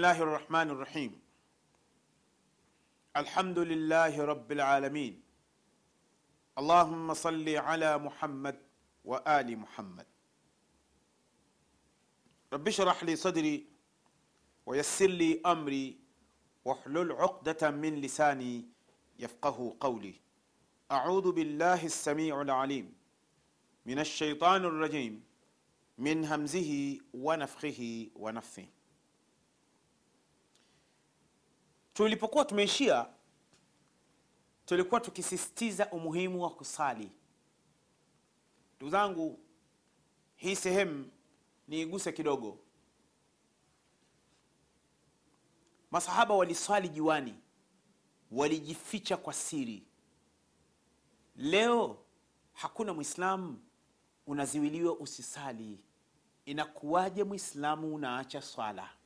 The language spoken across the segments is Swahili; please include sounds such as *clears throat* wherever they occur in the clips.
الرحمن الرحيم. الحمد لله رب العالمين. اللهم صل على محمد وآل محمد. رب اشرح لي صدري ويسر لي أمري واحلل عقدة من لساني يفقه قولي. أعوذ بالله السميع العليم من الشيطان الرجيم من همزه ونفخه ونفثه. Tulipokuwa tumeishia tulikuwa tukisisitiza umuhimu wa kusali. Ndugu zangu hii sehemu niiguse kidogo. Masahaba waliswali juani walijificha kwa siri. Leo hakuna mwislamu unaziwiliwa usisali. Inakuwaje mwislamu unaacha swala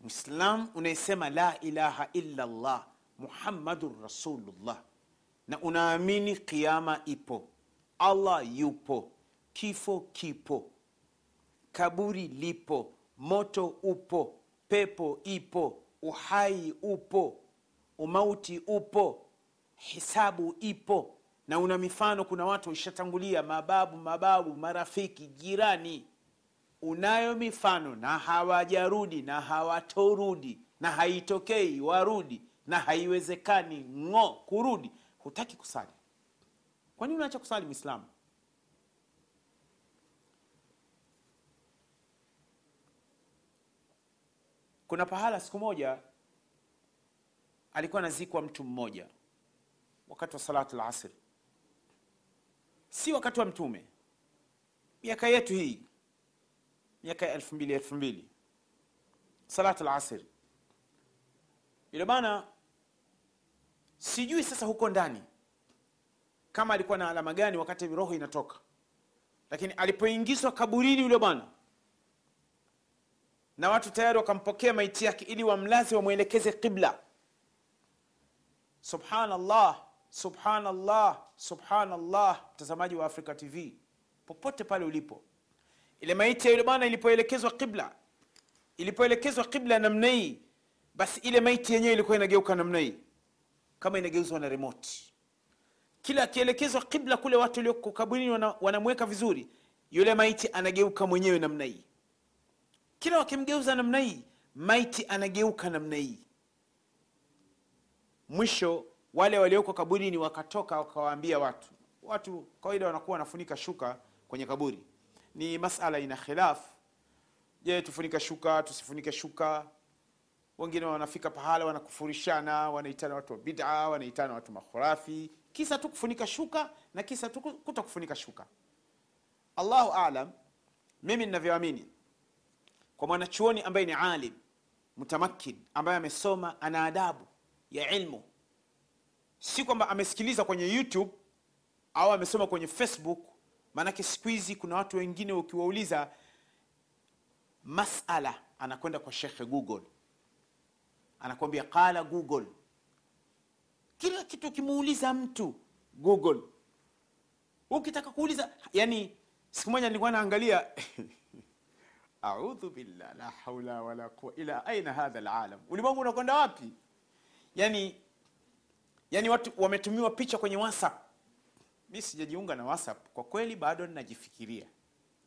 mwislam unayesema la ilaha illa llah muhammadun rasulullah. Na unaamini kiama ipo allah yupo kifo kipo kaburi lipo moto upo pepo ipo uhai upo umauti upo hisabu ipo. Na una mifano kuna watu waishatangulia, mababu mababu marafiki jirani unayo mifano na hawajarudi na hawatorudi na haitokei warudi na haiwezekani ng'o kurudi. Hutaki kusali. Kwa nini unaacha kusali mwislamu kuna pahala siku moja alikuwa anazikwa mtu mmoja wakati wa salatu lasri si wakati wa mtume. Miaka yetu hii miaka ya elfu mbili elfu mbili. Salat lasr yule bana sijui sasa huko ndani kama alikuwa na alama gani wakati roho inatoka. Lakini alipoingizwa kaburini yule bwana na watu tayari wakampokea maiti yake ili wamlaze wamwelekeze qibla. Subhanallah subhanallah subhanallah. Mtazamaji wa africa tv popote pale ulipo ile maiti ya yule bwana ilipoelekezwa qibla ilipoelekezwa qibla namna hii basi ile maiti yenyewe ilikuwa inageuka namna hii kama inageuzwa na remote. Kila akielekezwa qibla kule watu walioko kaburini wana- wanamweka vizuri yule maiti anageuka mwenyewe namna hii. Kila wakimgeuza namna hii maiti anageuka namna hii. Mwisho wale walioko kaburini wakatoka wakawaambia watu. Watu kawaida wanakuwa wanafunika shuka kwenye kaburi ni masala ina khilaf. Je tufunike shuka tusifunike shuka? Wengine wanafika pahala wanakufurishana wanaitana watu wa bid'a wanaitana watu makhurafi. Kisa tu kufunika shuka na kisa tu kuta kufunika shuka. Allahu alam mimi ninavyoamini kwa mwanachuoni ambaye ni alim mutamakin ambaye amesoma ana adabu ya ilmu. Si kwamba amesikiliza kwenye youtube au amesoma kwenye facebook maanake siku hizi kuna watu wengine ukiwauliza masala anakwenda kwa shekhe google. Anakwambia qala google. Kila kitu ukimuuliza mtu google. Ukitaka kuuliza yani siku moja nilikuwa naangalia *laughs* audhu billah la haula wala quwa ila aina hadha alalam. Ulimwengu unakwenda wapi? Yani yani watu wametumiwa picha kwenye whatsapp mi sijajiunga na whatsapp. Kwa kweli bado ninajifikiria.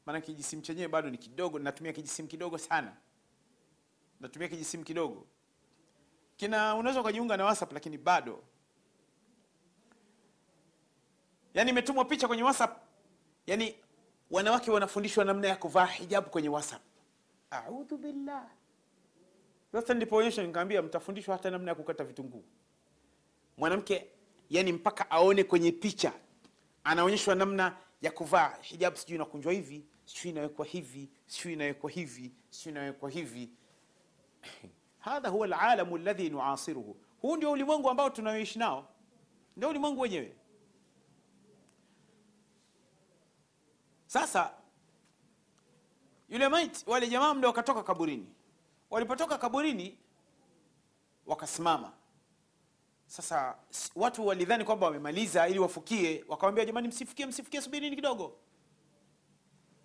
Maana kijisimu chenyewe bado ni kidogo. Natumia kijisimu kidogo sana. Natumia kijisimu kidogo. Kina unaweza ukajiunga na whatsapp lakini bado. Yani imetumwa picha kwenye whatsapp. Yani wanawake wanafundishwa namna ya kuvaa hijabu kwenye whatsapp. Audhu billah. Sasa nilipoonyesha nikaambia mtafundishwa hata namna ya kukata vitunguu. Mwanamke yani mpaka aone kwenye picha anaonyeshwa namna ya kuvaa hijabu sijui inakunjwa hivi sijui inawekwa hivi sijui inawekwa hivi sijui inawekwa hivi. *clears throat* Hadha huwa alalamu alladhi nuasiruhu. Huu ndio ulimwengu ambao tunaoishi nao. Ndio ulimwengu wenyewe. Sasa yule maiti wale jamaa mle wakatoka kaburini. Walipotoka kaburini wakasimama sasa watu walidhani kwamba wamemaliza ili wafukie wakawambia jamani msifukie msifukie subirini kidogo.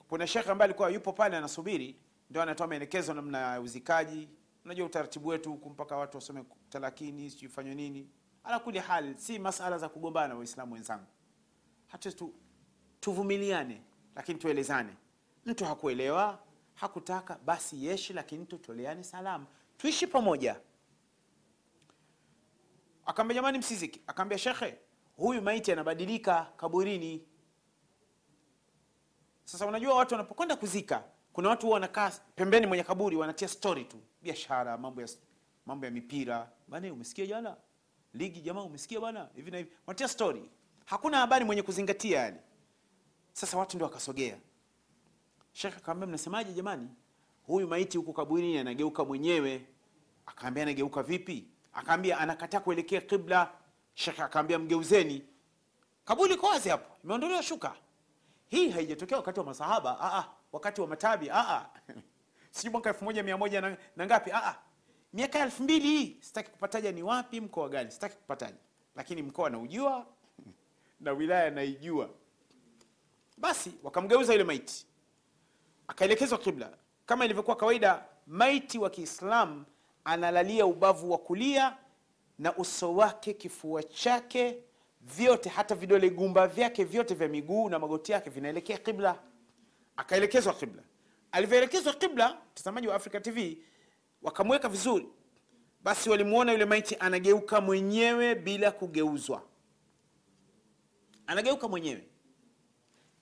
Kuna shekhe ambaye alikuwa yupo pale anasubiri ndio anatoa maelekezo namna ya uzikaji. Unajua utaratibu wetu huku mpaka watu wasome talakini sijui nini. Ala kuli hali, si masala za kugombana waislamu wenzangu. Hata tu, tuvumiliane lakini tuelezane. Mtu hakuelewa hakutaka basi yeshi lakini tutoleane salamu. Tuishi pamoja akaambia jamani msiziki. Akaambia shekhe huyu maiti anabadilika kaburini. Sasa unajua watu wanapokwenda kuzika kuna watu wanakaa pembeni mwenye kaburi wanatia story tu. Biashara mambo ya mambo ya mipira. Bana umesikia jana? Ligi jamaa umesikia bana hivi na hivi. Wanatia story. Hakuna habari mwenye kuzingatia yani. Sasa watu ndio wakasogea. Shekhe akamwambia mnasemaje jamani? Huyu maiti huko kaburini anageuka mwenyewe. Akaambia anageuka vipi akaambia anakataa kuelekea kibla. Shekhe akaambia mgeuzeni. Kabuli iko wazi hapo. Imeondolewa shuka. Hii haijatokea wakati wa masahaba. Ah, ah, wakati wa matabi. Ah, *laughs* ah. sijui mwaka elfu moja mia moja na, na ngapi. Ah, a, miaka elfu mbili. Hii sitaki kupataja ni wapi mkoa gani. Sitaki kupataja. Lakini mkoa naujua *laughs* na wilaya naijua. Basi wakamgeuza yule maiti. Akaelekezwa kibla. Kama ilivyokuwa kawaida maiti wa kiislamu analalia ubavu wa kulia na uso wake kifua chake vyote hata vidole gumba vyake vyote vya miguu na magoti yake vinaelekea kibla akaelekezwa kibla alivyoelekezwa kibla mtazamaji wa africa tv wakamweka vizuri. Basi walimuona yule maiti anageuka mwenyewe bila kugeuzwa. Anageuka mwenyewe.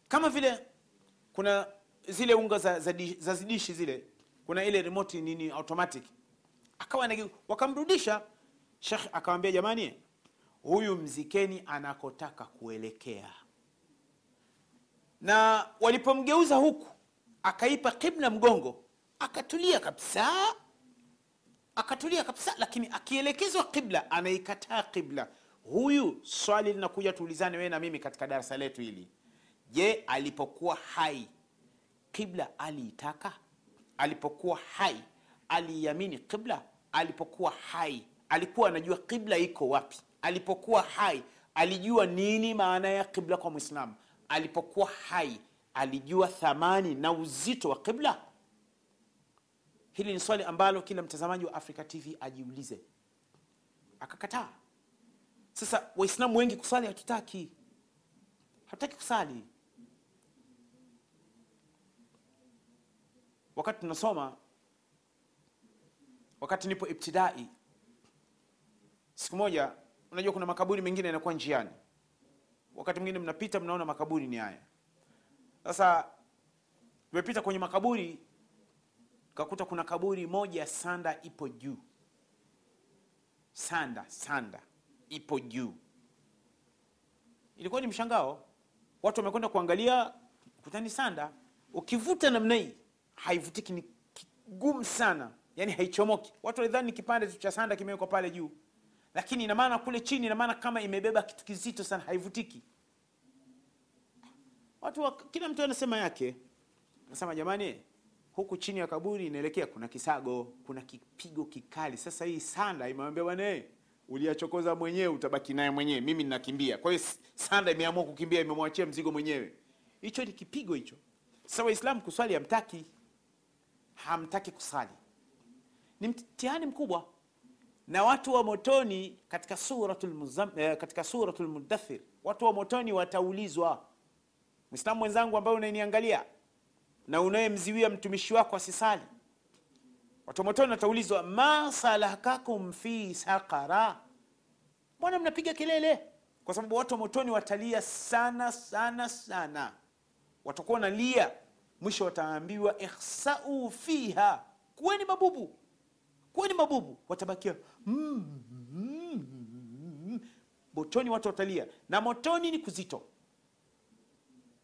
Kama vile kuna zile unga za, za, za zidishi zile kuna ile remote nini automatic akawa wakamrudisha. Shekh akawambia jamani huyu mzikeni anakotaka kuelekea. Na walipomgeuza huku akaipa kibla mgongo akatulia kabisa akatulia kabisa lakini akielekezwa kibla anaikataa kibla. Huyu swali linakuja tuulizane wewe na mimi katika darasa letu hili. Je alipokuwa hai kibla aliitaka? Alipokuwa hai aliiamini kibla alipokuwa hai. Alikuwa anajua kibla iko wapi. Alipokuwa hai alijua nini maana ya kibla kwa mwislamu alipokuwa hai alijua thamani na uzito wa kibla hili ni swali ambalo kila mtazamaji wa africa tv ajiulize. Akakataa. Sasa waislamu wengi kusali hatutaki. Hatutaki kusali. Wakati tunasoma wakati nipo ibtidai siku moja unajua kuna makaburi mengine yanakuwa njiani. Wakati mwingine mnapita mnaona makaburi ni haya. Sasa tumepita kwenye makaburi kakuta kuna kaburi moja sanda ipo juu. Sanda sanda ipo juu. Ilikuwa ni mshangao. Watu wamekwenda kuangalia kutani sanda. Ukivuta namna hii haivutiki ni kigumu sana yani haichomoki. Watu walidhani ni kipande cha sanda kimewekwa pale juu. Lakini ina maana kule chini ina maana kama imebeba kitu kizito sana haivutiki. Watu wa, kila mtu anasema yake. Nasema jamani huku chini ya kaburi inaelekea kuna kisago kuna kipigo kikali. Sasa hii sanda imewambia bwana eh, uliyachokoza mwenyewe utabaki naye mwenyewe. Mimi ninakimbia. Kwa hiyo sanda imeamua kukimbia imemwachia mzigo mwenyewe. Hicho ni kipigo hicho. Sasa waislamu kuswali hamtaki. Hamtaki kusali ni mtihani mkubwa. Na watu wa motoni katika suratul Muzamm- eh, katika suratul mudathir watu wa motoni wataulizwa mwislamu mwenzangu ambaye unaniangalia na unayemziwia mtumishi wako asisali. Watu wa motoni wataulizwa ma salakakum fi saqara? Mbona mnapiga kelele? Kwa sababu watu wa motoni watalia sana sana sana. Watakuwa wanalia mwisho wataambiwa ihsau fiha. Kuweni mabubu kuweni mabubu watabakia mm, mm, mm. motoni watu watalia na motoni ni kuzito.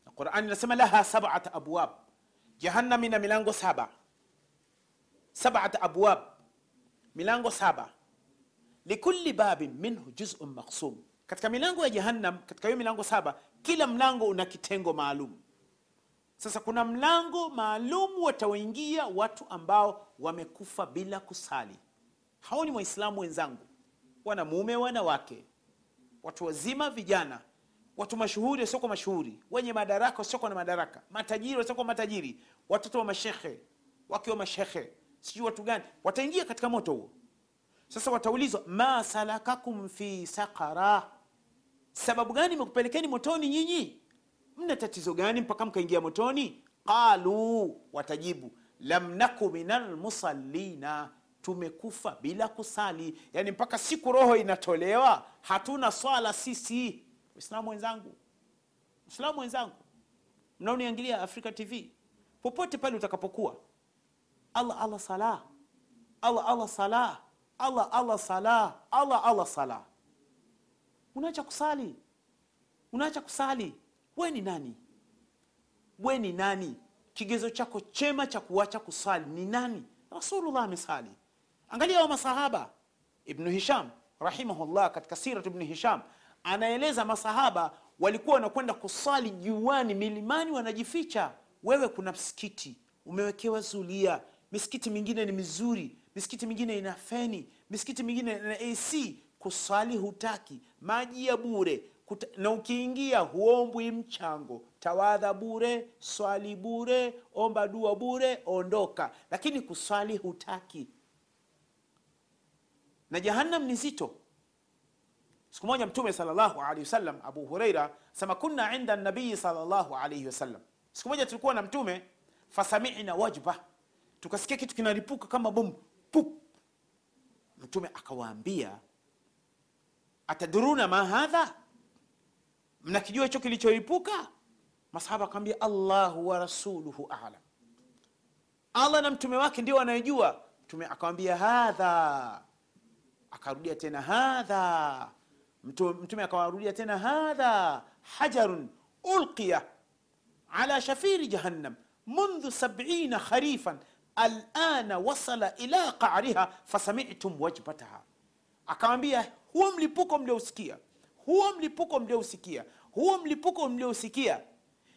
Na qurani inasema laha sabata abwab. Jahannam ina milango saba. Sabat abwab. Milango saba. Likulli babin minhu juzun maksum katika milango ya jahannam katika hiyo milango saba kila mlango una kitengo maalum sasa kuna mlango maalum watawaingia watu ambao wamekufa bila kusali. Hao ni waislamu wenzangu? Wanamume wanawake watu wazima vijana. Watu mashuhuri wasioko mashuhuri. Wenye madaraka wasiokuwa na madaraka. Matajiri wasiokuwa matajiri. Watoto wa mashekhe wakiwa mashehe, sijui watu gani. Wataingia katika moto huo. Sasa wataulizwa ma salakakum fi saqara? Sababu gani imekupelekeni motoni nyinyi mna tatizo gani mpaka mkaingia motoni? Qalu watajibu lam naku minal tumekufa bila kusali. Yani mpaka siku roho inatolewa hatuna swala sisi. Islamu wenzangu islamu wenzangu mnaoniangilia Afrika tv popote pale utakapokuwa allah allah salah allah allah salah allah allah salah allah allah salah unaacha kusali unaacha kusali we ni nani? We ni nani? Kigezo chako chema cha kuacha kusali ni nani? Rasulullah amesali. Angalia wa masahaba. Ibnu hisham rahimahullah katika sirat ibnu hisham anaeleza masahaba walikuwa wanakwenda kusali juani milimani wanajificha. Wewe kuna msikiti umewekewa zulia. Misikiti mingine ni mizuri misikiti mingine ina feni misikiti mingine ina ac kusali hutaki maji ya bure Na ukiingia huombwi mchango. Tawadha bure swali bure omba dua bure ondoka. Lakini kuswali hutaki. Na jahannam ni zito siku moja mtume salllahu alehi wasallam abu hureira sema kunna inda nabii salllahu alaihi wasallam. Siku moja tulikuwa na mtume fasamina wajba. Tukasikia kitu kinaripuka kama bomu. Pup! Mtume akawaambia ataduruna ma hadha mnakijua hicho kilichoripuka masahaba akamwambia allahu wa rasuluhu alam. Allah na mtume wake ndio anayejua mtume akamwambia hadha. Akarudia tena hadha. Mtume, akawarudia tena hadha hajarun ulqiya ala shafiri jahannam mundhu sabina kharifan alana wasala ila qariha fasamitum wajbataha akamwambia huo mlipuko mliousikia huo mlipuko mliousikia huo mlipuko mliousikia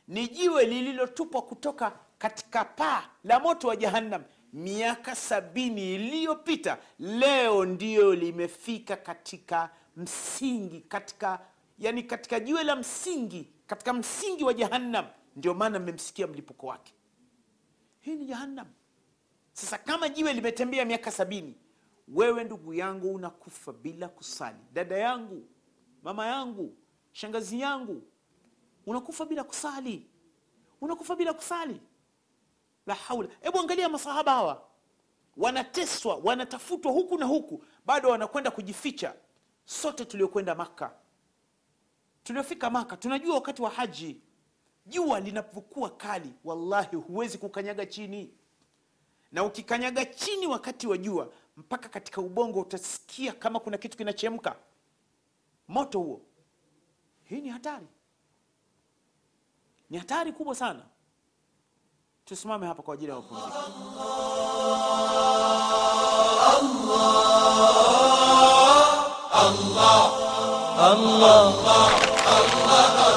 ni jiwe lililotupwa kutoka katika paa la moto wa jahannam miaka sabini iliyopita. Leo ndiyo limefika katika msingi katika yani katika jiwe la msingi katika msingi wa jahannam. Ndio maana mmemsikia mlipuko wake. Hii ni jahannam. Sasa kama jiwe limetembea miaka sabini wewe ndugu yangu unakufa bila kusali. Dada yangu mama yangu shangazi yangu unakufa bila kusali. Unakufa bila kusali. La haula. Hebu angalia masahaba hawa. Wanateswa wanatafutwa huku na huku. Bado wanakwenda kujificha. Sote tuliokwenda maka tuliofika maka tunajua wakati wa haji. Jua linapokuwa kali wallahi huwezi kukanyaga chini. Na ukikanyaga chini wakati wa jua mpaka katika ubongo utasikia kama kuna kitu kinachemka moto huo. Hii ni hatari, ni hatari kubwa sana. Tusimame hapa kwa ajili ya mapumziko. Allah, Allah, Allah, Allah, Allah.